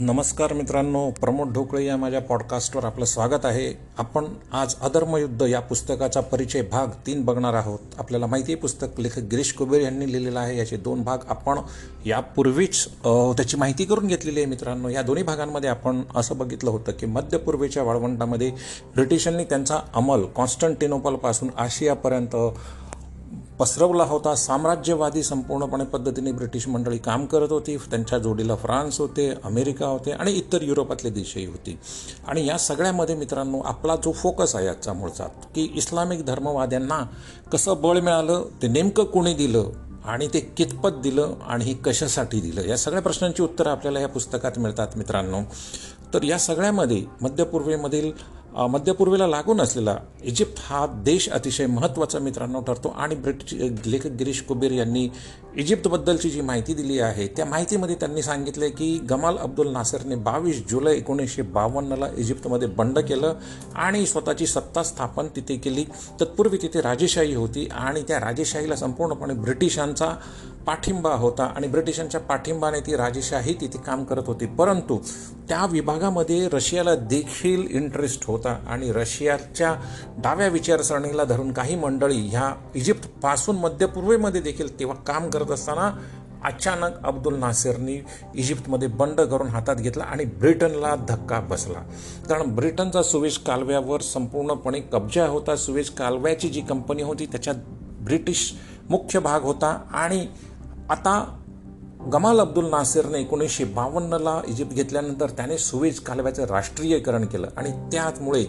नमस्कार मित्रांनो प्रमोद ढोकळे या माझ्या पॉडकास्टवर आपलं स्वागत आहे. आपण आज अधर्मयुद्ध या पुस्तकाचा परिचय भाग तीन बघणार आहोत. आपल्याला माहिती आहे पुस्तक लेखक गिरीश कुबेर यांनी लिहिलेलं आहे. याचे दोन भाग आपण यापूर्वीच त्याची माहिती करून घेतलेली आहे मित्रांनो. या दोन्ही भागांमध्ये आपण असं बघितलं होतं की मध्य पूर्वेच्या वाळवंटामध्ये ब्रिटिशांनी त्यांचा अंमल कॉन्स्टंटिनोपलपासून आशियापर्यंत पसरवला होता. साम्राज्यवादी संपूर्णपणे पद्धतीने ब्रिटिश मंडळी काम करत होती. त्यांच्या जोडीला फ्रान्स होते अमेरिका होते आणि इतर युरोपातले देशही होती. आणि या सगळ्यामध्ये मित्रांनो आपला जो फोकस आहे आजचा मूळचा की इस्लामिक धर्मवाद्यांना कसं बळ मिळालं ते नेमकं कोणी दिलं आणि ते कितपत दिलं आणि हे कशासाठी दिलं या सगळ्या प्रश्नांची उत्तरं आपल्याला या पुस्तकात मिळतात मित्रांनो. तर या सगळ्यामध्ये मध्यपूर्वेमधील मध्यपूर्वेला लागून असलेला इजिप्त हा देश अतिशय महत्त्वाचा मित्रांनो ठरतो. आणि ब्रिटिश लेखक गिरीश कुबेर यांनी इजिप्तबद्दलची जी माहिती दिली आहे त्या माहितीमध्ये त्यांनी सांगितले की गमाल अब्दुल नासरने बावीस जुलै एकोणीसशे बावन्नला इजिप्तमध्ये बंड केलं आणि स्वतःची सत्ता स्थापन तिथे केली. तत्पूर्वी तिथे राजेशाही होती आणि त्या राजेशाहीला संपूर्णपणे ब्रिटिशांचा पाठिंबा होता आणि ब्रिटिशांच्या पाठिंबाने ती राजेशाही तिथे काम करत होती. परंतु त्या विभागामध्ये रशियाला देखील इंटरेस्ट होता आणि रशियाच्या डाव्या विचारसरणीला धरून काही मंडळी ह्या इजिप्तपासून मध्यपूर्वेमध्ये देखील तेव्हा काम करत असताना अचानक अब्दुल नासिरनी इजिप्तमध्ये बंड करून हातात घेतला आणि ब्रिटनला धक्का बसला. कारण ब्रिटनचा सुवेज कालव्यावर संपूर्णपणे कब्जा होता. सुवेज कालव्याची जी कंपनी होती त्याच्यात ब्रिटिश मुख्य भाग होता आणि आता गमाल अब्दुल नासिरने एकोणीसशे बावन्नला इजिप्त घेतल्यानंतर त्याने सुवेज कालव्याचं राष्ट्रीयकरण केलं. आणि त्याचमुळे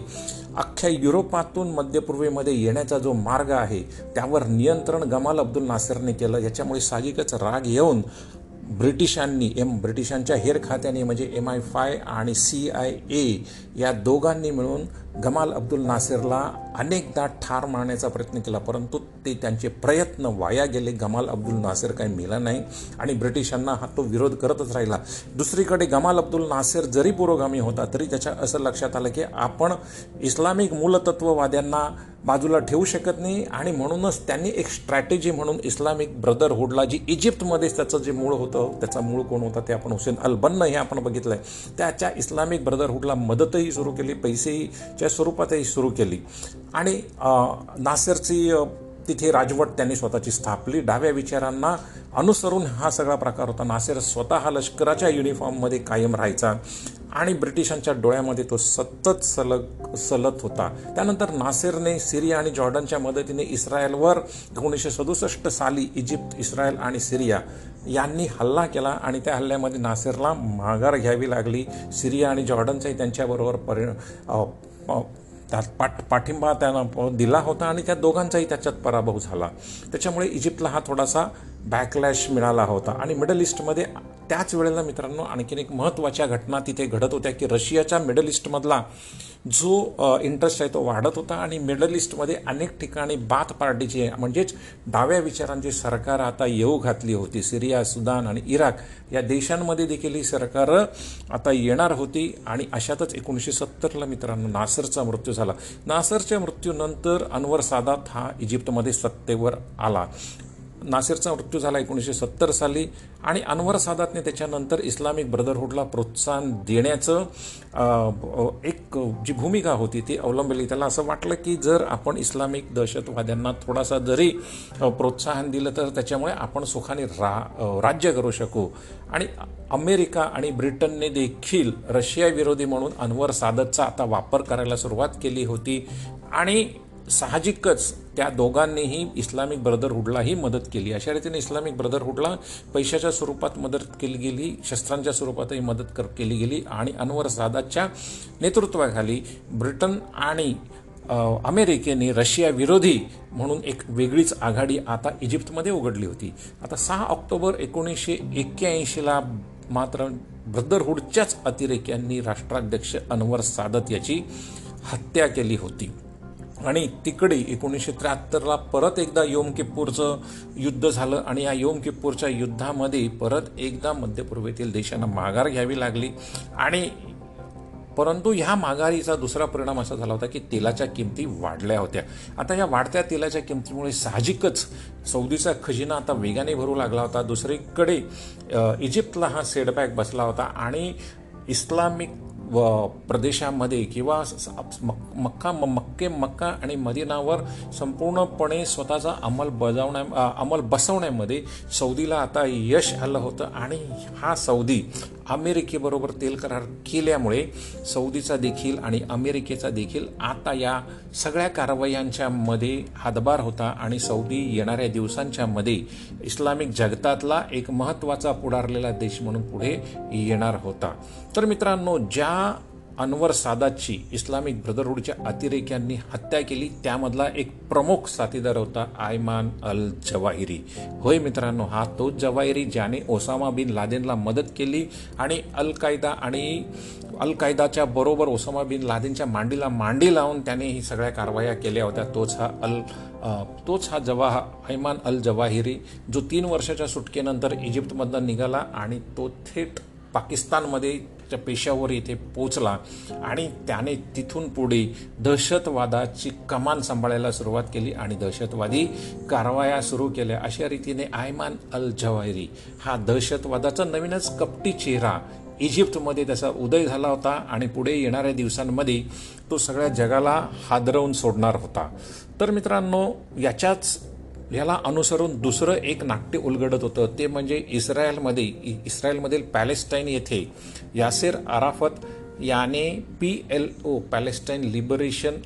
अख्ख्या युरोपातून मध्यपूर्वेमध्ये येण्याचा जो मार्ग आहे त्यावर नियंत्रण गमाल अब्दुल नासिरने केलं. याच्यामुळे साहजिकच राग येऊन ब्रिटिशांनी एम ब्रिटिशांच्या हेर खात्याने म्हणजे एम आय फाय आणि सी आय ए या दोघांनी मिळून गमाल अब्दुल नासिरला अनेकदा ठार मारण्याचा प्रयत्न केला परंतु ते त्यांचे प्रयत्न वाया गेले. गमाल अब्दुल नासिर काही मिला नाही आणि ब्रिटिशांना हा तो विरोध करतच राहिला. दुसरीकडे गमाल अब्दुल नासिर जरी पुरोगामी होता तरी त्याच्या असं लक्षात आलं की आपण इस्लामिक मूलतत्ववाद्यांना बाजूला ठेवू शकत नाही आणि म्हणूनच त्यांनी एक स्ट्रॅटेजी म्हणून इस्लामिक ब्रदरहुडला जी इजिप्तमध्येच त्याचं जे मूळ होतं त्याचा मूळ कोण होता ते आपण हुसेन अल बन्न हे आपण बघितलं आहे त्याच्या इस्लामिक ब्रदरहुडला मदतही सुरू केली पैसेही पैसेच्या स्वरूपातही सुरू केली. आणि नासेरची नासिरची तिथे राजवट त्यांनी स्वतःची स्थापली. डाव्या विचारांना अनुसरून हा सगळा प्रकार होता. नासिर स्वतः लष्कराच्या युनिफॉर्ममध्ये कायम राहायचा आणि ब्रिटिशांच्या डोळ्यामध्ये तो सतत सलग सलत होता. त्यानंतर नासिरने सिरिया आणि जॉर्डनच्या मदतीने इस्रायलवर एकोणीसशे सदुसष्ट साली इजिप्त इस्रायल आणि सिरिया यांनी हल्ला केला आणि त्या हल्ल्यामध्ये नासिरला माघार घ्यावी लागली. सिरिया आणि जॉर्डनचाही त्यांच्याबरोबर परि त्यात पाठ पाठिंबा त्यांना दिला होता आणि त्या दोघांचाही त्याच्यात पराभव झाला. त्याच्यामुळे इजिप्तला हा थोडासा बॅकलॅश मिळाला होता. आणि मिडल ईस्टमध्ये त्याच वेळेला मित्रांनो आणखीन एक महत्त्वाच्या घटना तिथे घडत होत्या की रशियाच्या मिडल ईस्टमधला जो इंटरेस्ट आहे तो वाढत होता आणि मिडल ईस्टमध्ये अनेक ठिकाणी बाथ पार्टीची म्हणजेच डाव्या विचारांची सरकार आता येऊ घातली होती. सिरिया सुदान आणि इराक या देशांमध्ये देखील ही सरकारं आता येणार होती आणि अशातच एकोणीसशे सत्तरला मित्रांनो नासरचा मृत्यू झाला. नासरच्या मृत्यूनंतर अनवर सादात हा इजिप्तमध्ये सत्तेवर आला. नासिरचा मृत्यू झाला एकोणीसशे सत्तर साली आणि अनवर सादातने त्याच्यानंतर इस्लामिक ब्रदरहुडला प्रोत्साहन देण्याचं एक जी भूमिका होती ती अवलंबली. त्याला असं वाटलं की जर आपण इस्लामिक दहशतवाद्यांना थोडासा जरी प्रोत्साहन दिलं तर त्याच्यामुळे आपण सुखाने रा राज्य करू शकू. आणि अमेरिका आणि ब्रिटनने देखील रशिया विरोधी म्हणून अनवर सादतचा आता वापर करायला सुरुवात केली होती. आणि साहजिकच त्या दोघांनीही इस्लामिक ब्रदरहुडलाही मदत केली. अशा रीतीने इस्लामिक ब्रदरहूडला पैशाच्या स्वरूपात मदत केली गेली शस्त्रांच्या स्वरूपातही मदत कर केली गेली आणि अनवर सादाच्या नेतृत्वाखाली ब्रिटन आणि अमेरिकेने रशिया विरोधी म्हणून एक वेगळीच आघाडी आता इजिप्तमध्ये उघडली होती. आता सहा ऑक्टोबर एकोणीसशे एक्क्याऐंशीला मात्र ब्रदरहूडच्याच अतिरेक्यांनी राष्ट्राध्यक्ष अनवर सादत याची हत्या केली होती. आणि तिकडे एकोणीसशे त्र्याहत्तरला परत एकदा योम किप्पूरचं युद्ध झालं आणि या योम किप्पूरच्या युद्धामध्ये परत एकदा मध्य पूर्वेतील देशांना माघार घ्यावी लागली. आणि परंतु ह्या माघारीचा दुसरा परिणाम असा झाला होता की तेलाच्या किमती वाढल्या होत्या. आता या वाढत्या तेलाच्या किमतीमुळे साहजिकच सौदीचा खजिना आता वेगाने भरू लागला होता. दुसरीकडे इजिप्तला हा सेडबॅक बसला होता आणि इस्लामिक व प्रदेशामध्ये किंवा मक्का मक्के मक्का आणि मदिनावर संपूर्णपणे स्वतःचा अंमल बजावण्या अंमल बसवण्यामध्ये सौदीला आता यश आलं होतं. आणि हा सौदी अमेरिकेबरोबर तेल करार केल्यामुळे सौदीचा देखील आणि अमेरिकेचा देखील आता या सगळ्या कारवायांच्या मध्ये हातभार होता. आणि सौदी येणाऱ्या दिवसांच्या मध्ये इस्लामिक जगतातला एक महत्त्वाचा पुढारलेला देश म्हणून पुढे येणार होता. तर मित्रांनो ज्या अनवर सादातची इस्लामिक ब्रदरहूडच्या अतिरेक्यांनी हत्या केली. त्यामधला एक प्रमुख साथीदार होता आयमान अल जवाहिरी. होय मित्रांनो हा तोच जवाहिरी ज्याने ओसामा बिन लादेनला मदत केली आणि अल कायदा आणि अल कायदाच्या बरोबर ओसामा बिन लादेनच्या मांडीला मांडी लावून त्याने ही सगळ्या कारवाया केल्या होत्या. तोच हा अल तोच हा जवाह ऐमान अल जवाहिरी जो तीन वर्षाच्या सुटकेनंतर इजिप्तमधनं निघाला आणि तो थेट पाकिस्तानमध्ये पेशावर इथे पोचला आणि त्याने तिथून पुढे दहशतवादाची कमान सांभाळायला सुरुवात केली आणि दहशतवादी कारवाया सुरू केल्या. अशा रीतीने आयमान अल जवाहिरी हा दहशतवादाचा नवीनच कपटी चेहरा इजिप्तमध्ये त्याचा उदय झाला होता आणि पुढे येणाऱ्या दिवसांमध्ये तो सगळ्या जगाला हादरवून सोडणार होता. तर मित्रांनो याच्याच याला अनुसरून दुसरं एक नाट्य उलगडत होतं. ते म्हणजे इस्रायलमध्ये इस्रायलमधील पॅलेस्टाईन येथे यासिर आराफत याने P L O Palestine Liberation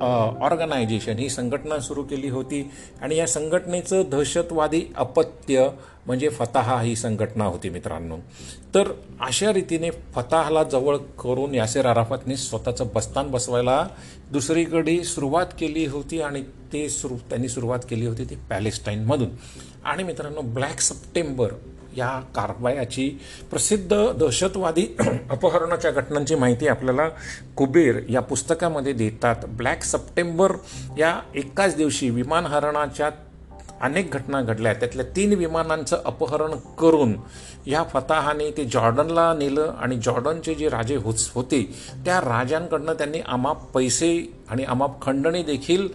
Organisation ही संघटना सुरू केली होती. आणि या संघटनेचं दहशतवादी अपत्य म्हणजे फताहा ही संघटना होती मित्रांनो. तर अशा रीतीने फताहाला जवळ करून यासेर अराफतने स्वतःचं बस्तान बसवायला दुसरीकडे सुरुवात केली होती आणि ते सुरू त्यांनी सुरुवात केली होती ती पॅलेस्टाईनमधून. आणि मित्रांनो ब्लॅक सप्टेंबर या कारवायाची प्रसिद्ध दहशतवादी अपहरणाच्या घटनांची माहिती आपल्याला कुबेर या पुस्तकामध्ये देतात. ब्लॅक सप्टेंबर या एकाच दिवशी विमानहरणाच्या अनेक घटना घडल्या. त्यातल्या तीन विमानांचं अपहरण करून या फताहाने ते जॉर्डनला नेलं आणि जॉर्डनचे जे राजे होते त्या राजांकडनं त्यांनी आमाप पैसे आणि आमाप खंडणी देखील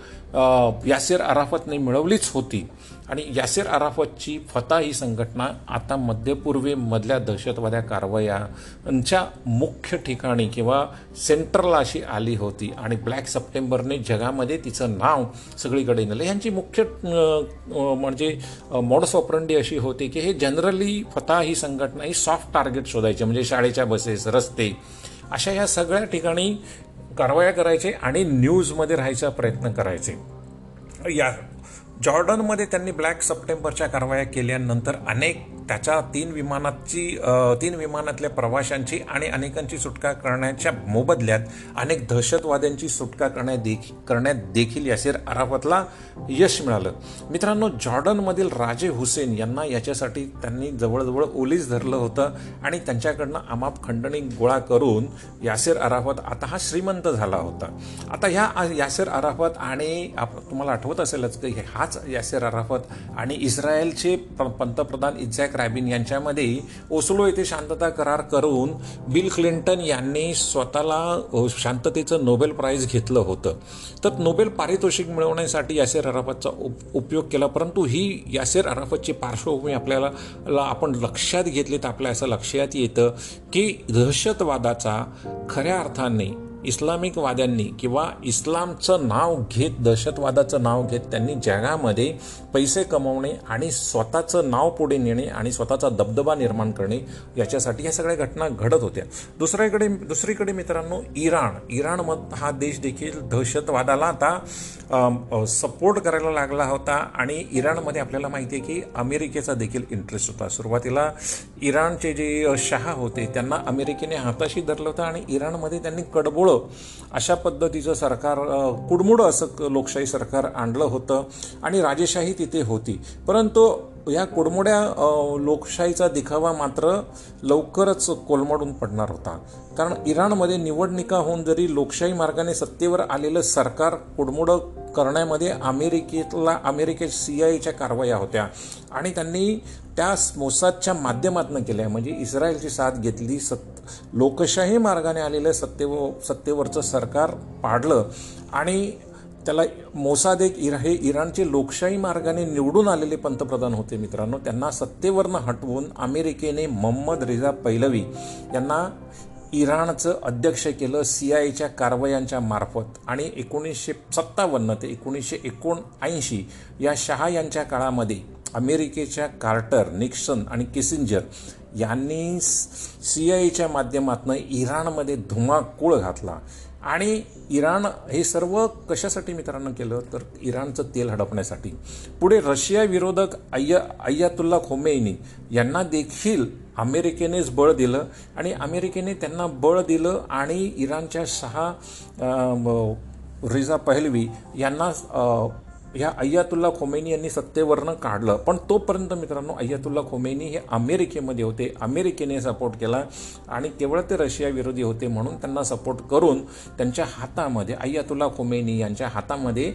यासिर अराफतने मिळवलीच होती. आणि यासिर अराफतची फता ही संघटना आता मध्यपूर्वेमधल्या दहशतवाद्या कारवायांच्या मुख्य ठिकाणी किंवा सेंटरला अशी आली होती आणि ब्लॅक सप्टेंबरने जगामध्ये तिचं नाव सगळीकडे नेलं. यांची मुख्य म्हणजे मॉडस ऑपरंडी अशी होती की हे जनरली फता ही संघटना ही सॉफ्ट टार्गेट शोधायचे म्हणजे शाळेच्या बसेस रस्ते अशा या सगळ्या ठिकाणी कारवाया करायचे आणि न्यूजमध्ये राहायचा प्रयत्न करायचे. या जॉर्डनमध्ये त्यांनी ब्लॅक सप्टेंबरच्या कारवाया केल्यानंतर अनेक त्याच्या तीन विमानाची तीन विमानातल्या प्रवाशांची आणि अनेकांची सुटका करण्याच्या मोबदल्यात अनेक दहशतवाद्यांची सुटका करण्या देखील करण्यात देखील यासिर अराफतला यश मिळालं. मित्रांनो जॉर्डनमधील राजे हुसेन यांना याच्यासाठी त्यांनी जवळजवळ ओलीस धरलं होतं आणि त्यांच्याकडनं अमाप खंडणी गोळा करून यासिर अराफत आता हा श्रीमंत झाला होता. आता ह्या यासिर अराफत आणि आप तुम्हाला आठवत असेलच की हाच यासिर अराफत आणि इस्रायलचे पंतप्रधान इझॅक रॅबिन यांच्यामध्ये ओस्लो येथे शांतता करार करून बिल क्लिंटन यांनी स्वतःला शांततेचं नोबेल प्राईज घेतलं होतं. तर नोबेल पारितोषिक मिळवण्यासाठी यासेर अराफतचा उपयोग केला परंतु ही यासेर अराफतची पार्श्वभूमी आपल्याला आपण लक्षात घेतली तर आपल्या असं लक्षात येतं की दहशतवादाचा खऱ्या अर्थाने इस्लामिक वाद्यांनी किंवा इस्लामचं नाव घेत दहशतवादाचं नाव घेत त्यांनी जगामध्ये पैसे कमवणे आणि स्वतःचं नाव पुढे नेणे आणि स्वतःचा दबदबा निर्माण करणे याच्यासाठी या सगळ्या घटना घडत होत्या. दुसऱ्याकडे दुसरीकडे मित्रांनो इराण. इराण हा देश देखील दहशतवादाला आता सपोर्ट करायला लागला होता आणि इराणमध्ये आपल्याला माहिती आहे की अमेरिकेचा देखील इंटरेस्ट होता. सुरुवातीला इराणचे जे शहा होते त्यांना अमेरिकेने हाताशी धरलं होतं आणि इराणमध्ये त्यांनी कडबोळ अशा पद्धतीचं सरकार कुडमुडं असं लोकशाही सरकार आणलं होतं आणि राजेशाही तिथे होती. परंतु या कोडमोड्या लोकशाहीचा दिखावा मात्र लवकरच कोलमडून पडणार होता. कारण इराणमध्ये निवडणुका होऊन जरी लोकशाही मार्गाने सत्तेवर आलेलं सरकार कुडमुडं करण्यामध्ये अमेरिकेतला अमेरिकेत सी आयच्या कारवाया होत्या. आणि त्यांनी त्या मोसादच्या माध्यमातून केल्या. म्हणजे इस्रायलची साथ घेतली सत् लोकशाही मार्गाने आलेलं सत्तेव सत्तेवरचं सरकार पाडलं. आणि त्याला मोसाद एक इरा हे इराणचे लोकशाही मार्गाने निवडून आलेले पंतप्रधान होते मित्रांनो. त्यांना सत्तेवरनं हटवून अमेरिकेने मोहम्मद रिझा पैलवी यांना इराणचं अध्यक्ष केलं सी आयच्या कारवायांच्या मार्फत. आणि एकोणीसशे सत्तावन्न ते एकोणीसशे एकोणऐंशी या शहा यांच्या काळामध्ये अमेरिकेच्या कार्टर निक्सन आणि किसिंजर यांनी सी आयच्या माध्यमातून इराणमध्ये धुमाकूळ घातला. आणि इराण हे सर्व कशासाठी मित्रांनो केलं? तर इराणचं तेल हडपण्यासाठी. पुढे रशिया विरोधक अय्या अय्यातुल्ला खोमेनी यांना देखील अमेरिकेनेच बळ दिलं आणि अमेरिकेने त्यांना बळ दिलं आणि इराणच्या सहा रिझा पहलवी यांना ह्या अय्यातुल्ला खोमेनी यांनी सत्तेवरनं काढलं. पण तोपर्यंत मित्रांनो अय्यातुल्ला खोमेनी हे अमेरिकेमध्ये होते. अमेरिकेने सपोर्ट केला आणि केवळ ते रशिया विरोधी होते म्हणून त्यांना सपोर्ट करून त्यांच्या हातामध्ये अय्यातुल्ला खोमेनी यांच्या हातामध्ये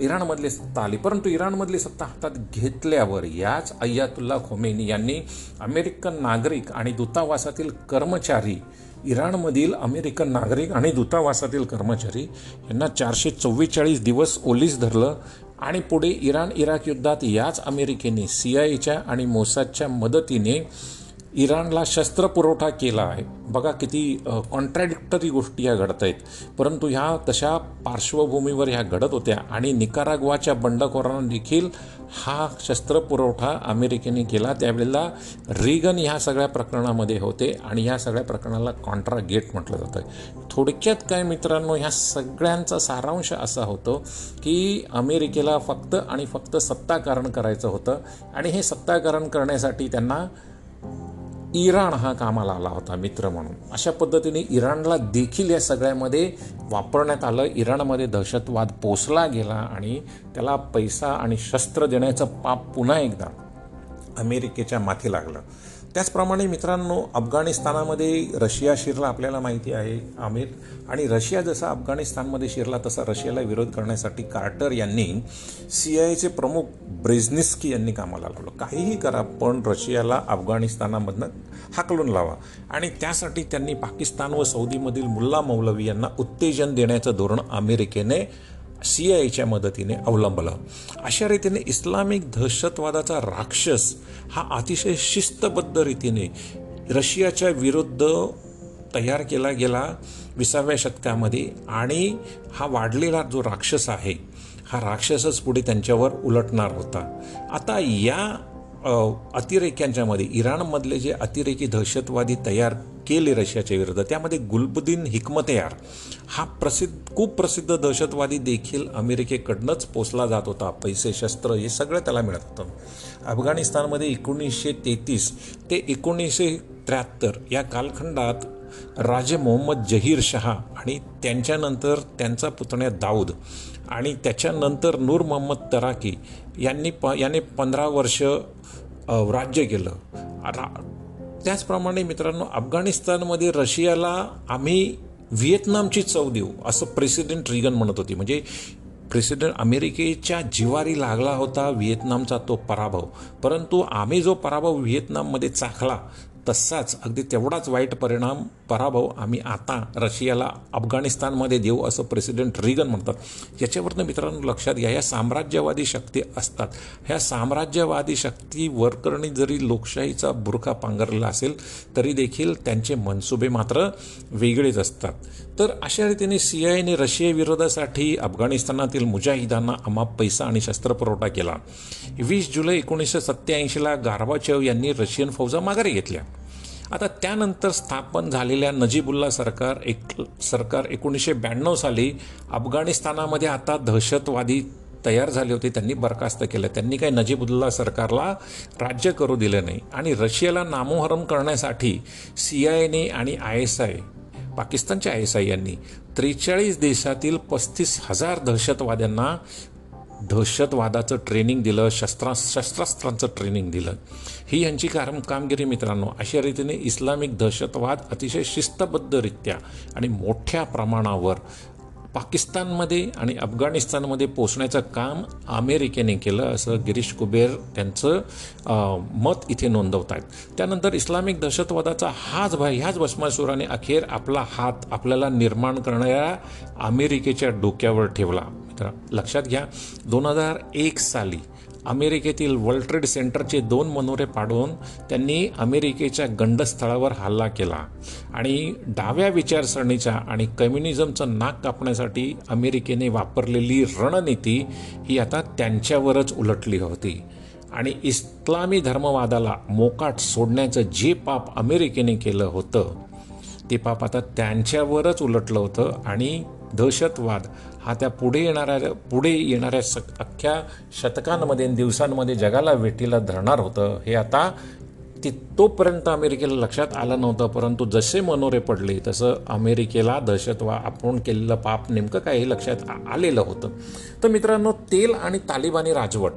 इराणमधली सत्ता आली. परंतु इराणमधली सत्ता हातात घेतल्यावर याच अय्यातुल्ला खोमेनी यांनी अमेरिकन नागरिक आणि दूतावासातील कर्मचारी इराणमधील अमेरिकन नागरिक आणि दूतावासातील कर्मचारी यांना चारशे चव्वेचाळीस दिवस ओलीस धरलं. आणि पुढे इराण इराक युद्धात याच अमेरिकेने सी आय एच्या आणि मोसादच्या मदतीने इराणला शस्त्रपुरवठा केला आहे. बघा किती कॉन्ट्रॅडिक्टरी गोष्टी या घडत आहेत परंतु ह्या तशा पार्श्वभूमीवर ह्या घडत होत्या आणि निकाराग्वाच्या बंडखोरांना देखील हा शस्त्रपुरवठा अमेरिकेने केला. त्यावेळेला रिगन ह्या सगळ्या प्रकरणामध्ये होते आणि ह्या सगळ्या प्रकरणाला कॉन्ट्रा गेट म्हटलं जातं थोडक्यात काय मित्रांनो ह्या सगळ्यांचा सारांश असा होतो की अमेरिकेला फक्त आणि फक्त सत्ताकारण करायचं होतं आणि हे सत्ताकारण करण्यासाठी त्यांना इराण हा कामाला आला होता मित्र म्हणून. अशा पद्धतीने इराणला देखील या सगळ्यामध्ये वापरण्यात आलं. इराणमध्ये दहशतवाद पोचला गेला आणि त्याला पैसा आणि शस्त्र देण्याचं पाप पुन्हा एकदा अमेरिकेच्या माथी लागलं. त्याचप्रमाणे मित्रांनो अफगाणिस्तानामध्ये रशिया शिरला आपल्याला माहिती आहे आमिर. आणि रशिया जसा अफगाणिस्तानमध्ये शिरला तसा रशियाला विरोध करण्यासाठी कार्टर यांनी सी आय एचे प्रमुख ब्रेझनिस्की यांनी कामाला लावलं. काहीही करा पण रशियाला अफगाणिस्तानामधनं हाकलून लावा. आणि त्यासाठी त्यांनी पाकिस्तान व सौदीमधील मुल्ला मौलवी यांना उत्तेजन देण्याचं धोरण अमेरिकेने सी आय एच्या मदतीने अवलंबलं. अशा रीतीने इस्लामिक दहशतवादाचा राक्षस हा अतिशय शिस्तबद्ध रीतीने रशियाच्या विरुद्ध तयार केला गेला विसाव्या शतकामध्ये आणि हा वाढलेला जो राक्षस आहे हा राक्षसच पुढे त्यांच्यावर उलटणार होता. आता या अतिरेक्यांच्यामध्ये इराणमधले जे अतिरेकी दहशतवादी तयार केले रशियाच्या विरुद्ध त्यामध्ये गुलबुद्दीन हिकमतयार हा प्रसिद्ध खूप प्रसिद्ध दहशतवादी देखील अमेरिकेकडनंच पोचला जात होता. पैसे शस्त्र हे सगळं त्याला मिळत होतं. अफगाणिस्तानमध्ये एकोणीसशे तेहतीस ते एकोणीसशे त्र्याहत्तर या कालखंडात राजे मोहम्मद जहीर शहा आणि त्यांच्यानंतर त्यांचा पुतण्या दाऊद आणि त्याच्यानंतर नूर मोहम्मद तराकी यांनी प याने पंधरा वर्ष राज्य केलं. त्याचप्रमाणे मित्रांनो अफगाणिस्तानमध्ये रशियाला आम्ही व्हिएतनामची चव देऊ असं प्रेसिडेंट रिगन म्हणत होती. म्हणजे प्रेसिडेंट अमेरिकेच्या जिवारी लागला होता व्हिएतनामचा तो पराभव. परंतु आम्ही जो पराभव व्हिएतनाममध्ये चाखला तसाच अगदी तेवढाच वाईट परिणाम पराभव आम्ही आता रशियाला अफगाणिस्तानमध्ये देऊ असं प्रेसिडेंट रिगन म्हणतात. याच्यावरनं मित्रांनो लक्षात घ्या या साम्राज्यवादी शक्ती असतात. ह्या साम्राज्यवादी शक्ती वरकरणी जरी लोकशाहीचा बुरखा पांघरला असेल तरी देखील त्यांचे मनसुबे मात्र वेगळेच असतात. तर अशा रीतीने सी आयने रशियाविरोधासाठी अफगाणिस्तानातील मुजाहिदांना अमाप पैसा आणि शस्त्रपुरवठा केला. वीस जुलै एकोणीसशे सत्त्याऐंशीला गार्बाचेव यांनी रशियन फौजा माघारी घेतल्या. आता त्यानंतर स्थापन झालेल्या नजीबुल्ला सरकार एक सरकार एकोणीसशे ब्याण्णव साली अफगाणिस्तानामध्ये आता दहशतवादी तयार झाले होते. त्यांनी बरखास्त केलं. त्यांनी काही नजीबुल्ला सरकारला राज्य करू दिलं नाही. आणि रशियाला नामोहरम करण्यासाठी सी आय एने आणि आय एस आय पाकिस्तानच्या आय एस आय यांनी त्रेचाळीस देशातील पस्तीस हजार दहशतवाद्यांना दहशतवादाचं ट्रेनिंग दिलं शस्त्रा शस्त्रास्त्रांचं ट्रेनिंग दिलं. ही यांची कारम कामगिरी मित्रांनो. अशा रीतीने इस्लामिक दहशतवाद अतिशय शिस्तबद्धरित्या आणि मोठ्या प्रमाणावर पाकिस्तानमध्ये आणि अफगाणिस्तानमध्ये पोचण्याचं काम अमेरिकेने केलं असं गिरीश कुबेर त्यांचं मत इथे नोंदवत आहेत त्यानंतर इस्लामिक दहशतवादाचा हाच भाई ह्याच भस्मासुराने अखेर आपला हात आपल्याला निर्माण करणाऱ्या अमेरिकेच्या डोक्यावर ठेवला. मित्र लक्षात घ्या दोन हजार एक साली अमेरिकेतील वर्ल्ड ट्रेड सेंटरचे दोन मनोरे पाडून त्यांनी अमेरिकेच्या गंडस्थळावर हल्ला केला. आणि डाव्या विचारसरणीच्या आणि कम्युनिझमचं नाक कापण्यासाठी अमेरिकेने वापरलेली रणनीती ही आता त्यांच्यावरच उलटली होती. आणि इस्लामी धर्मवादाला मोकाट सोडण्याचं जे पाप अमेरिकेने केलं होतं ते पाप आता त्यांच्यावरच उलटलं होतं आणि दहशतवाद हा त्या पुढे येणाऱ्या पुढे येणाऱ्या स अख्ख्या शतकांमध्ये दिवसांमध्ये जगाला वेटीला धरणार होतं. हे आता ती तोपर्यंत अमेरिकेला लक्षात आलं नव्हतं परंतु जसे मनोरे पडले तसं अमेरिकेला दहशतवाद आपण केलेलं पाप नेमकं काय हे लक्षात आलेलं होतं. तर मित्रांनो तेल आणि तालिबानी राजवट.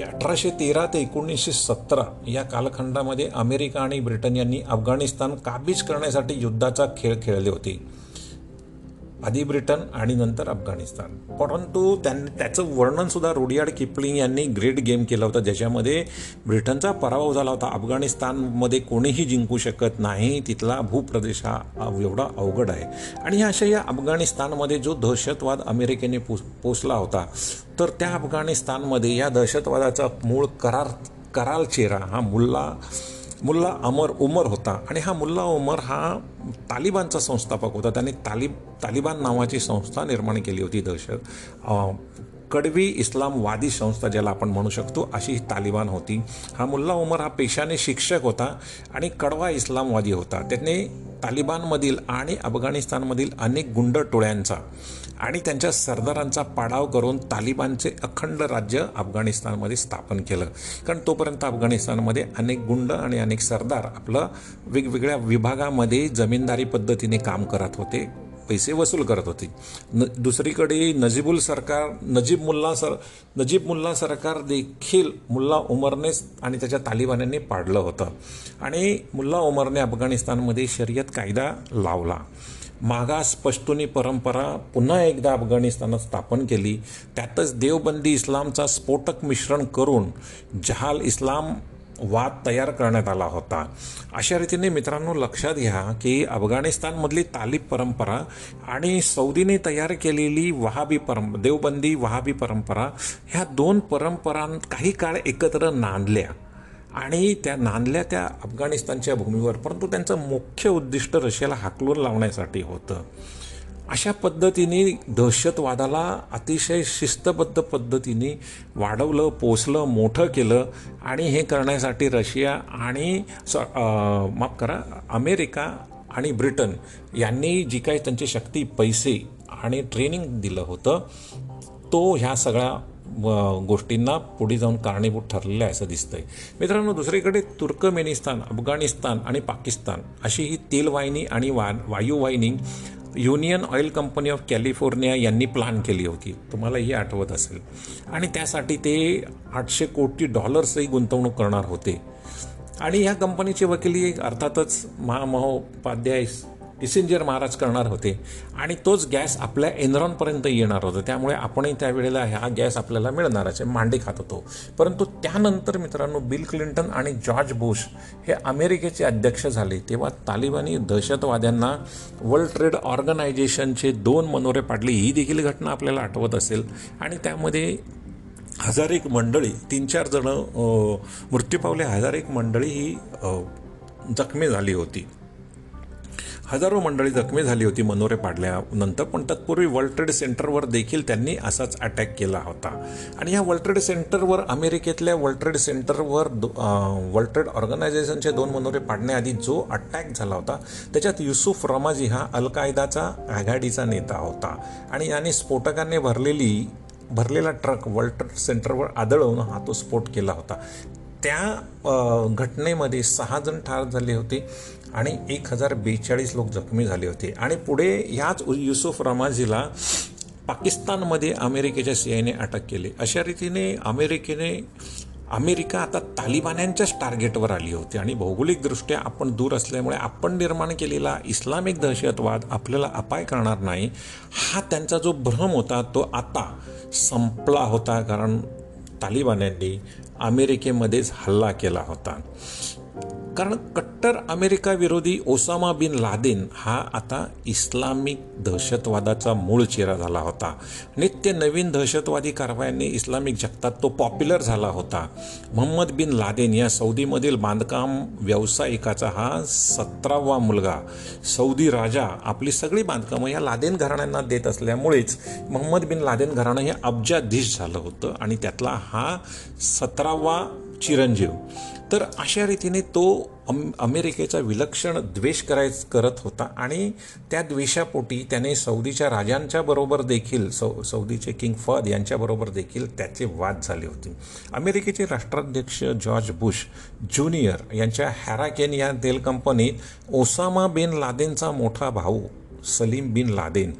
अठराशे तेरा ते एकोणीसशे सतरा या कालखंडामध्ये अमेरिका आणि ब्रिटन यांनी अफगाणिस्तान काबीज करण्यासाठी युद्धाचा खेळ खेळले होते. आधी ब्रिटन आणि नंतर अफगाणिस्तान. परंतु त्यांनी त्याचं वर्णनसुद्धा रुडियार्ड किपलिंग यांनी ग्रेट गेम केला होता ज्याच्यामध्ये ब्रिटनचा पराभव झाला होता. अफगाणिस्तानमध्ये कोणीही जिंकू शकत नाही तिथला भूप्रदेश हा एवढा अवघड आहे. आणि अशा या अफगाणिस्तानमध्ये जो दहशतवाद अमेरिकेने पो पोचला होता तर त्या अफगाणिस्तानमध्ये या दहशतवादाचा मूळ करार कराल चेहरा हा मुल्ला मुल्ला अमर उमर होता. आणि हा मुल्ला उमर हा तालिबानचा संस्थापक होता. त्याने तालिब तालिबान नावाची संस्था निर्माण केली होती दहशत. कडवी इस्लामवादी संस्था ज्याला आपण म्हणू शकतो अशी ही तालिबान होती. हा मुल्ला उमर हा पेशाने शिक्षक होता आणि कडवा इस्लामवादी होता. त्याने तालिबानमधील आणि अफगाणिस्तानमधील अनेक गुंड टोळ्यांचा आणि त्यांच्या सरदारांचा पाडाव करून तालिबानचे अखंड राज्य अफगाणिस्तानमध्ये स्थापन केलं. कारण तोपर्यंत अफगाणिस्तानमध्ये अनेक गुंड आणि अनेक सरदार आपलं वेगवेगळ्या विभागामध्ये जमीनदारी पद्धतीने काम करत होते पैसे वसूल करत होते. न दुसरीकडे नजीबुल सरकार नजीब मुल्ला सर नजीब मुल्ला सरकार देखील मुल्ला उमरने आणि त्याच्या तालिबान्यांनी पाडलं होतं. आणि मुल्ला उमरने अफगाणिस्तानमध्ये शर्यत कायदा लावला. मागास पश्तुनी परंपरा पुन्हा एकदा अफगाणिस्तानात स्थापन केली. त्यातच देवबंदी इस्लामचा स्फोटक मिश्रण करून जहाल इस्लाम वाद तयार करण्यात आला होता. अशा रीतीने मित्रांनो लक्षात घ्या की अफगाणिस्तानमधली तालिब परंपरा आणि सौदीने तयार केलेली वहाबी परं देवबंदी वहाबी परंपरा ह्या दोन परंपरां काही काळ एकत्र नांदल्या. आणि त्या नांदल्या त्या अफगाणिस्तानच्या भूमीवर परंतु त्यांचं मुख्य उद्दिष्ट रशियाला हाकलून लावण्यासाठी होतं. अशा पद्धतीने दहशतवादाला अतिशय शिस्तबद्ध पद्धतीने वाढवलं पोचलं मोठं केलं आणि हे करण्यासाठी रशिया आणि माफ करा अमेरिका आणि ब्रिटन यांनी जी काही त्यांची शक्ती पैसे आणि ट्रेनिंग दिलं होतं तो ह्या सगळ्या गोष्टींना पुढे जाऊन कारणीभूत ठरलेलं आहे असं दिसतंय. मित्रांनो दुसरीकडे तुर्कमेनिस्तान अफगाणिस्तान आणि पाकिस्तान अशी ही तेलवाहिनी आणि वा वायुवाहिनी Union Oil Company of California यांनी प्लॅन केली होती. तुम्हाला ही आठवत असेल. आणि त्यासाठी ते आठशे कोटी डॉलर्सही गुंतवणूक करणार होते. आणि ह्या कंपनीचे वकील अर्थातच महामहोपाध्याय किसिंजर महाराज करणार होते. आणि तोच गॅस आपल्या एनरॉनपर्यंत येणार होता. त्यामुळे आपणही त्यावेळेला हा गॅस आपल्याला मिळणारच आहे मांडी खात होतो. परंतु त्यानंतर मित्रांनो बिल क्लिंटन आणि जॉर्ज बुश हे अमेरिकेचे अध्यक्ष झाले. तेव्हा तालिबानी दहशतवाद्यांना वर्ल्ड ट्रेड ऑर्गनायझेशनचे दोन मनोरे पाडले. ही देखील घटना आपल्याला आठवत असेल. आणि त्यामध्ये हजार एक मंडळी तीन चार जणं मृत्यू पावले. हजार एक मंडळी ही जखमी झाली होती. हजारो मंडळी जखमी झाली होती मनोरे पाडल्यानंतर पण तत्पूर्वी वर्ल्ड ट्रेड सेंटरवर देखील त्यांनी असाच अटॅक केला होता. आणि या वर्ल्ड ट्रेड सेंटरवर अमेरिकेतल्या वर्ल्ड ट्रेड सेंटरवर वर्ल्ड ट्रेड ऑर्गनायझेशनचे दोन मनोरे पाडण्याआधी जो अटॅक झाला होता त्याच्यात युसुफ रमाजी हा अल कायदाचा आघाडीचा नेता होता. आणि याने स्फोटकांनी भरलेली भरलेला ट्रक वर्ल्ड ट्रेड सेंटरवर आदळवून हा तो स्फोट केला होता. त्या घटनेमध्ये सहा जण ठार झाले होते. आणि एक हजार बेचाळीस लोक जखमी झाले होते. आणि पुढे ह्याच युसुफ रमाजीला पाकिस्तानमध्ये अमेरिकेच्या सीआयने अटक केली. अशा रीतीने अमेरिकेने अमेरिका आता तालिबान्यांच्याच टार्गेटवर आली होती. आणि भौगोलिकदृष्ट्या आपण दूर असल्यामुळे आपण निर्माण केलेला इस्लामिक दहशतवाद आपल्याला अपाय करणार नाही. हा त्यांचा जो भ्रम होता तो आता संपला होता कारण तालिबान्यांनी अमेरिकेमध्येच हल्ला केला होता. कारण कट्टर अमेरिका विरोधी ओसामा बिन लादेन हा आता इस्लामिक दहशतवादाचा मूळ चेहरा झाला होता. नित्य नवीन दहशतवादी कारवायांनी इस्लामिक जगतात तो पॉप्युलर झाला होता. मोहम्मद बिन लादेन या सौदीमधील बांधकाम व्यावसायिकाचा हा सतरावा मुलगा. सौदी राजा आपली सगळी बांधकामं या लादेन घराण्यांना देत असल्यामुळेच मोहम्मद बिन लादेन घराणं हे अब्जाधीश झालं होतं आणि त्यातला हा सतरावा चिरंजीव. तर अशा रीतीने तो अम अमेरिकेचा विलक्षण द्वेष कराय करत होता आणि त्या द्वेषापोटी त्याने सौदीच्या राजांच्या बरोबर देखील सौ सौदीचे किंग फद यांच्याबरोबर देखील त्याचे वाद झाले होते. अमेरिकेचे राष्ट्राध्यक्ष जॉर्ज बुश ज्युनियर यांच्या हॅराकेन या तेल कंपनीत ओसामा बिन लादेनचा मोठा भाऊ सलीम बिन लादेन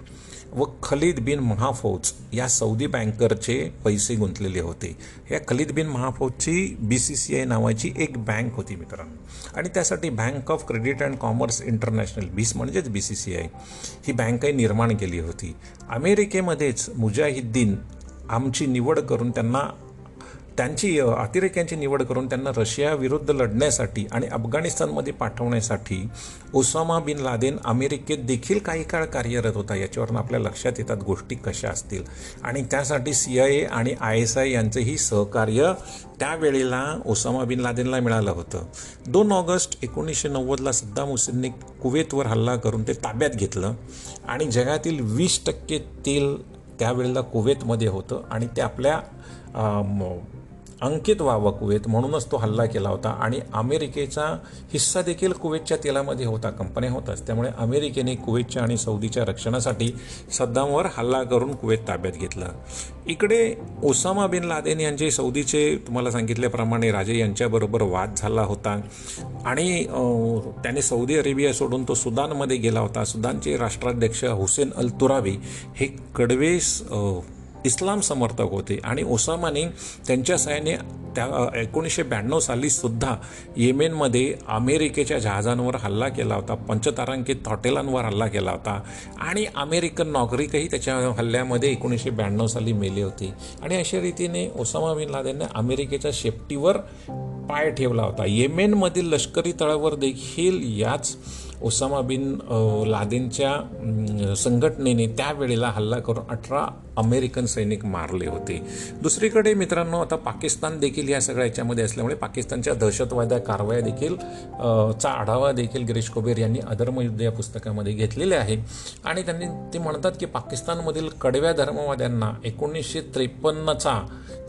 व खलीद बिन महाफौज या सौदी बँकरचे पैसे गुंतलेले होते. या खलीद बिन महाफौजची बी सी सी आय नावाची एक बँक होती मित्रांनो. आणि त्यासाठी Bank of Credit and Commerce International बीस म्हणजेच बी सी सी आय ही बँकही निर्माण केली होती. अमेरिकेमध्येच मुजाहिद्दीन आमची निवड करून त्यांना त्यांची अतिरेक्यांची निवड करून त्यांना रशियाविरुद्ध लढण्यासाठी आणि अफगाणिस्तानमध्ये पाठवण्यासाठी ओसामा बिन लादेन अमेरिकेत देखील काही काळ कार्यरत होता. याच्यावरून आपल्या लक्षात येतात गोष्टी कशा असतील. आणि त्यासाठी सी आय ए आणि आय एस आय यांचंही सहकार्य त्यावेळेला ओसामा बिन लादेनला मिळालं होतं. दोन ऑगस्ट एकोणीसशे नव्वदला सद्दाम हुसेनने कुवेतवर हल्ला करून ते ताब्यात घेतलं आणि जगातील वीस टक्के तेल त्यावेळेला कुवेतमध्ये होतं आणि ते आपल्या अंकित व्हावं कुवेत म्हणूनच तो हल्ला केला होता आणि अमेरिकेचा हिस्सा देखील कुवेतच्या तेलामध्ये होता कंपन्या होताच. त्यामुळे अमेरिकेने कुवेतच्या आणि सौदीच्या रक्षणासाठी सद्दामवर हल्ला करून कुवेत ताब्यात घेतला. इकडे ओसामा बिन लादेन यांचे सौदीचे तुम्हाला सांगितल्याप्रमाणे राजे यांच्याबरोबर वाद झाला होता आणि त्याने सौदी अरेबिया सोडून तो सुदानमध्ये गेला होता. सुदानचे राष्ट्राध्यक्ष हुसेन अल तुरावी हे कडवेस इस्लाम समर्थक होते. आणि ओसामाने त्यांच्या सहाय्याने त्या एकोणीसशे ब्याण्णव साली सुद्धा येमेनमध्ये अमेरिकेच्या जहाजांवर हल्ला केला होता. पंचतारांकित हॉटेलांवर हल्ला केला होता. आणि अमेरिकन नागरिकही त्याच्या हल्ल्यामध्ये एकोणीसशे ब्याण्णव साली मेले होते. आणि अशा रीतीने ओसामा बिन लादेनने अमेरिकेच्या शेपटीवर पाय ठेवला होता. येमेनमधील लष्करी तळावर देखील याच ओसामा बिन लादेनच्या संघटनेने त्यावेळेला हल्ला करून अठरा अमेरिकन सैनिक मारले होते. दुसरीकडे मित्रांनो आता पाकिस्तान देखील या सगळ्या याच्यामध्ये असल्यामुळे पाकिस्तानच्या दहशतवाद्या कारवाया देखील चा आढावा देखील गिरीश कोबेर यांनी अधर्मयुद्ध या पुस्तकामध्ये घेतलेले आहे. आणि त्यांनी ते म्हणतात की पाकिस्तानमधील कडव्या धर्मवाद्यांना एकोणीसशे त्रेपन्नचा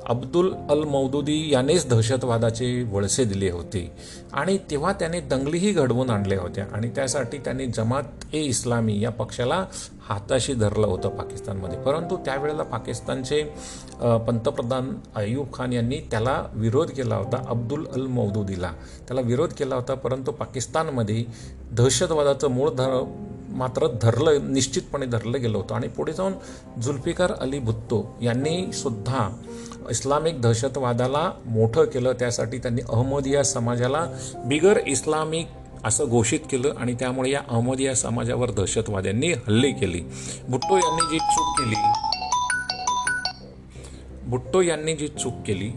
अब्दुल अल मौदुदी यानेच दहशतवादाचे वळसे दिले होते. आणि तेव्हा त्याने दंगलीही घडवून आणल्या होत्या. आणि त्यासाठी त्यांनी जमात ए इस्लामी या पक्षाला हाताशी धरलं होतं पाकिस्तानमध्ये. परंतु त्यावेळेला पाकिस्तानचे पंतप्रधान अयूब खान यांनी त्याला विरोध केला होता अब्दुल अल मौदुदीला त्याला विरोध केला होता परंतु पाकिस्तानमध्ये दहशतवादाचं मूळ धर मात्र धरलं निश्चितपणे धरलं गेलं होतं. आणि पुढे जाऊन जुल्फिकार अली भुत्तो यांनी सुद्धा इस्लामिक दहशतवादाला मोठं केलं. त्यासाठी त्यांनी अहमदिया समाजाला बिगर इस्लामिक असं घोषित केलं आणि त्यामुळे या अहमदिया समाजावर दहशतवाद्यांनी हल्ले केले. भुट्टो यांनी जी चूक केली भुट्टो यांनी जी चूक केली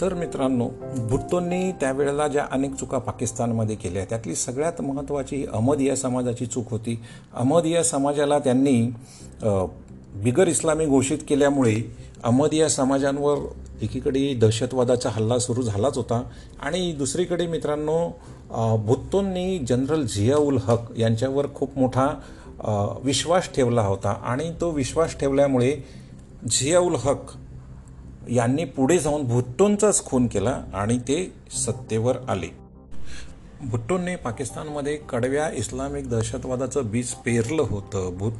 तर मित्रांनो भुट्टोंनी त्यावेळेला ज्या अनेक चुका पाकिस्तानमध्ये केल्या त्यातली सगळ्यात महत्त्वाची अहमदिया समाजाची चूक होती. अहमदिया समाजाला त्यांनी बिगर इस्लामी घोषित केल्यामुळे अहमदिया समाजांवर एकीकडे दहशतवादाचा हल्ला सुरू झालाच होता आणि दुसरीकडे मित्रांनो भुत्तोंनी जनरल झियाउल हक यांच्यावर खूप मोठा विश्वास ठेवला होता आणि तो विश्वास ठेवल्यामुळे झियाउल हक यांनी पुढे जाऊन भुट्टोंचाच खून केला आणि ते सत्तेवर आले. भुट्टोंनी पाकिस्तानमध्ये कडव्या इस्लामिक दहशतवादाचं बीज पेरलं होतं. भूत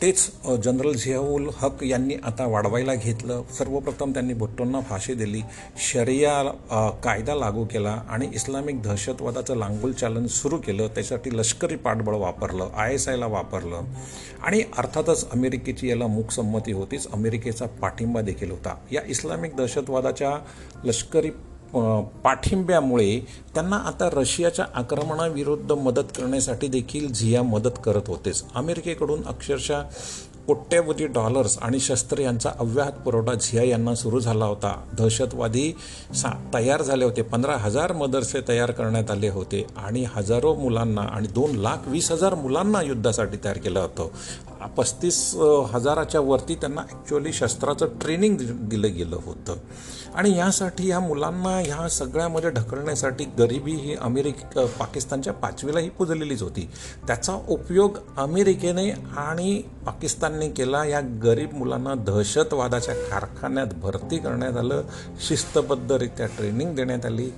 तेच जनरल झियाउल हक यांनी आता वाढवायला घेतलं. सर्वप्रथम त्यांनी भुट्टोंना फाशी दिली. शरिया कायदा लागू केला आणि इस्लामिक दहशतवादाचं लांगुल चालन सुरू केलं. त्यासाठी लष्करी पाठबळ वापरलं आय एस आयला वापरलं. आणि अर्थातच अमेरिकेची याला मूकसंमती होतीच. अमेरिकेचा पाठिंबा देखील होता. या इस्लामिक दहशतवादाच्या लष्करी पाठिंब्यामुळे त्यांना आता रशियाच्या आक्रमणाविरुद्ध मदत करण्यासाठी देखील झिया मदत करत होतेच. अमेरिकेकडून अक्षरशः कोट्यवधी डॉलर्स आणि शस्त्र यांचा अव्याहत पुरवठा झिया यांना सुरू झाला होता. दहशतवादी सा तयार झाले होते. पंधरा हजार मदरसे तयार करण्यात आले होते आणि हजारो मुलांना आणि दोन लाख वीस हजार मुलांना युद्धासाठी तयार केलं होतं. पस्तीस हजाराच्या वरती त्यांना ॲक्च्युअली शस्त्राचं ट्रेनिंग दिलं गेलं होतं. आणि यासाठी ह्या मुलांना ह्या सगळ्यामध्ये म्हणजे ढकलण्यासाठी गरिबी ही अमेरिक पाकिस्तानच्या पाचवीलाही पुजलेलीच होती. त्याचा उपयोग अमेरिकेने आणि पाकिस्तानने केला. या गरीब मुलांना दहशतवादाच्या कारखान्यात भरती करण्यात आलं. शिस्तबद्धरित्या ट्रेनिंग देण्यात आली.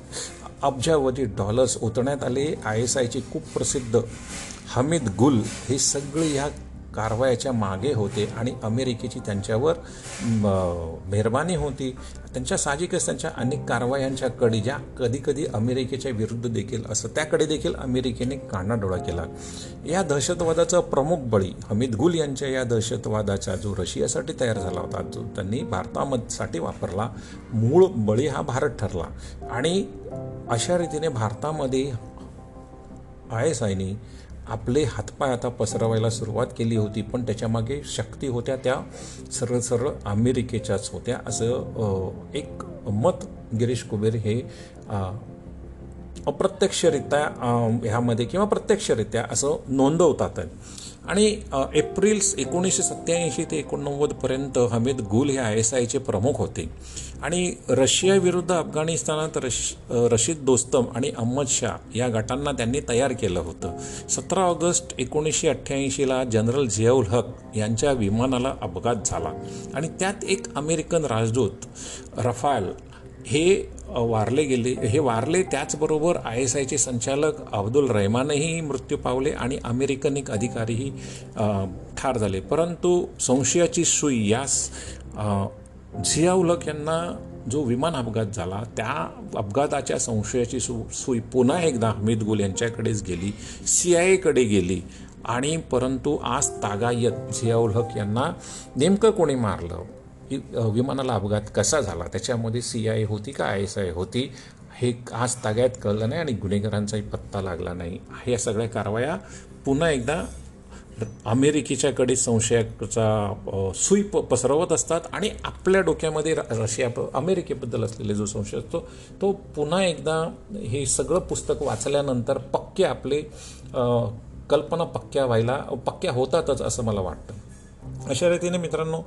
अब्जावधी डॉलर्स ओतण्यात आले. आय एस आयची खूप प्रसिद्ध हमीद गुल हे सगळे ह्या कारवायाच्या मागे होते आणि अमेरिकेची त्यांच्यावर मेहरबानी होती. त्यांच्या साहजिकच त्यांच्या अनेक कारवायांच्या कडी ज्या कधीकधी अमेरिकेच्या विरुद्ध देखील असं त्याकडे देखील अमेरिकेने कानाडोळा केला. या दहशतवादाचा प्रमुख बळी हमीद गुल यांच्या या दहशतवादाचा जो रशियासाठी तयार झाला होता जो त्यांनी भारतामध्ये वापरला. मूळ बळी हा भारत ठरला. आणि अशा रीतीने भारतामध्ये आय एस आयनी आपले हातपाय आता पसरवायला सुरुवात केली होती पण त्याच्यामागे शक्ती होत्या त्या सरळ सरळ अमेरिकेच्याच होत्या असं एक मत गिरीश कुबेर हे अप्रत्यक्षरित्या ह्यामध्ये किंवा प्रत्यक्षरित्या असं नोंदवतात आणि एप्रिल्स एप्रिल एकोणीसशे सत्याऐंशी ते एकोणनव्वदपर्यंत हमीद गुल हे आय एस आयचे प्रमुख होते. आणि रशियाविरुद्ध अफगाणिस्तानात रश रशीद दोस्तम आणि अहमद शाह या गटांना त्यांनी तयार केलं होतं. सतरा ऑगस्ट एकोणीसशे अठ्ठ्याऐंशीला जनरल झियाउल हक यांच्या विमानाला अपघात झाला. आणि त्यात एक अमेरिकन राजदूत रफाल हे वारले गेले हे वारले त्याचबरोबर आय एस आयचे संचालक अब्दुल रहमानही मृत्यू पावले आणि अमेरिकन एक अधिकारीही ठार झाले. परंतु संशयाची सुई यास झियाउलक यांना जो विमान अपघात झाला त्या अपघाताच्या संशयाची सु सुई पुन्हा एकदा हमीद गुल यांच्याकडेच गेली सी आय एकडे गेली आणि परंतु आज तागायत झियाउल हक यांना नेमकं कोणी मारलं? की विमानाला अपघात कसा झाला? त्याच्यामध्ये सी आय होती का? आय एस आय होती? हे आज ताग्यात कळलं नाही आणि गुन्हेगारांचाही पत्ता लागला नाही. ह्या सगळ्या कारवाया पुन्हा एकदा अमेरिकेच्याकडे संशयाचा सुई प पसरवत असतात आणि आपल्या डोक्यामध्ये र- रशिया अमेरिकेबद्दल असलेले जो संशय असतो तो पुन्हा एकदा हे सगळं पुस्तक वाचल्यानंतर पक्के आपले कल्पना पक्क्या व्हायला पक्क्या होतातच असं मला वाटतं. अशा रीतीने मित्रांनो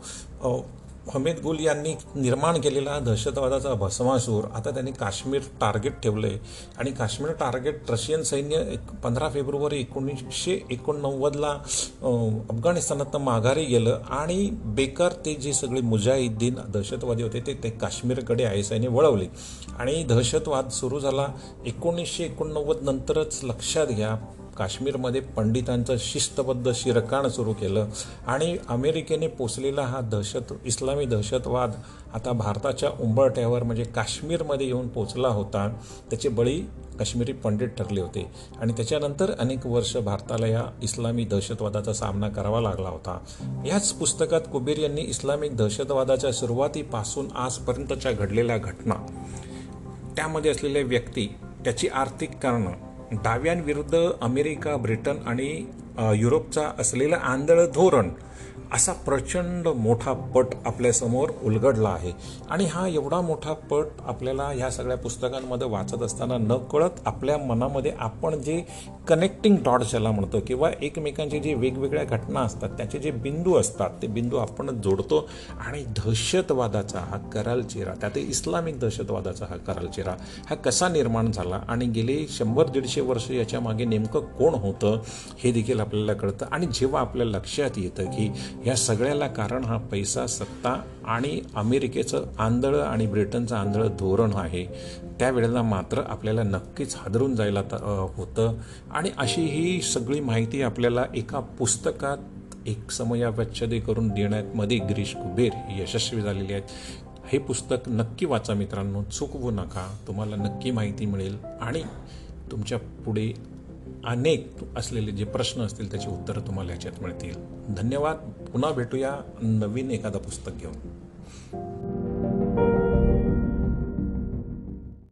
हमीद गुल यांनी निर्माण केलेला दहशतवादाचा भस्मासूर आता त्यांनी काश्मीर टार्गेट ठेवले आणि काश्मीर टार्गेट रशियन सैन्य एक पंधरा फेब्रुवारी एकोणीसशे एकोणनव्वदला अफगाणिस्तानातनं माघारी गेलं. आणि बेकार ते जे सगळे मुजाहिद्दीन दहशतवादी होते ते ते काश्मीरकडे आय एस आयने वळवले. आणि दहशतवाद सुरू झाला एकोणीसशे एकोणनव्वद नंतरच. लक्षात घ्या काश्मीरमध्ये पंडितांचं शिस्तबद्ध शिरकाण सुरू केलं आणि अमेरिकेने पोचलेला हा दहशत इस्लामी दहशतवाद आता भारताच्या उंबरठ्यावर म्हणजे काश्मीरमध्ये येऊन पोचला होता. त्याचे बळी काश्मीरी पंडित ठरले होते. आणि त्याच्यानंतर अनेक वर्ष भारताला या इस्लामी दहशतवादाचा सामना करावा लागला होता. याच पुस्तकात कुबेर यांनी इस्लामिक दहशतवादाच्या सुरुवातीपासून आजपर्यंतच्या घडलेल्या घटना त्यामध्ये असलेल्या व्यक्ती त्याची आर्थिक कारणं डाव्यांविरुद्ध अमेरिका ब्रिटन आणि युरोपचा असलेलं आंधळ धोरण असा प्रचंड मोठा पट आपल्यासमोर उलगडला आहे. आणि हा एवढा मोठा पट आपल्याला ह्या सगळ्या पुस्तकांमध्ये वाचत असताना न कळत आपल्या मनामध्ये आपण जे कनेक्टिंग डॉट्स ज्याला म्हणतो किंवा एकमेकांचे जे वेगवेगळ्या घटना असतात त्याचे जे बिंदू असतात ते बिंदू आपण जोडतो. आणि दहशतवादाचा हा कराल चेहरा त्यात इस्लामिक दहशतवादाचा हा कराल चेहरा हा कसा निर्माण झाला आणि गेले शंभर दीडशे वर्ष याच्या मागे नेमकं कोण होतं हे देखील आपल्याला कळतं. आणि जेव्हा आपल्या लक्षात येतं की ह्या सगळ्याला कारण हा पैसा सत्ता आणि अमेरिकेचं आंधळं आणि ब्रिटनचं आंधळं धोरण आहे. त्यावेळेला मात्र आपल्याला नक्कीच हादरून जायला होतं. आणि अशी ही सगळी माहिती आपल्याला एका पुस्तकात एक समयावच्छेदे करून देण्यामध्ये गिरीश कुबेर यशस्वी झालेले आहेत. हे पुस्तक नक्की वाचा मित्रांनो. चुकवू नका. तुम्हाला नक्की माहिती मिळेल. आणि तुमच्यापुढे अनेक असलेले जे प्रश्न असतील त्याची उत्तरं तुम्हाला याच्यात मिळतील. धन्यवाद. पुन्हा भेटूया. नवीन एखादं पुस्तक घेऊन.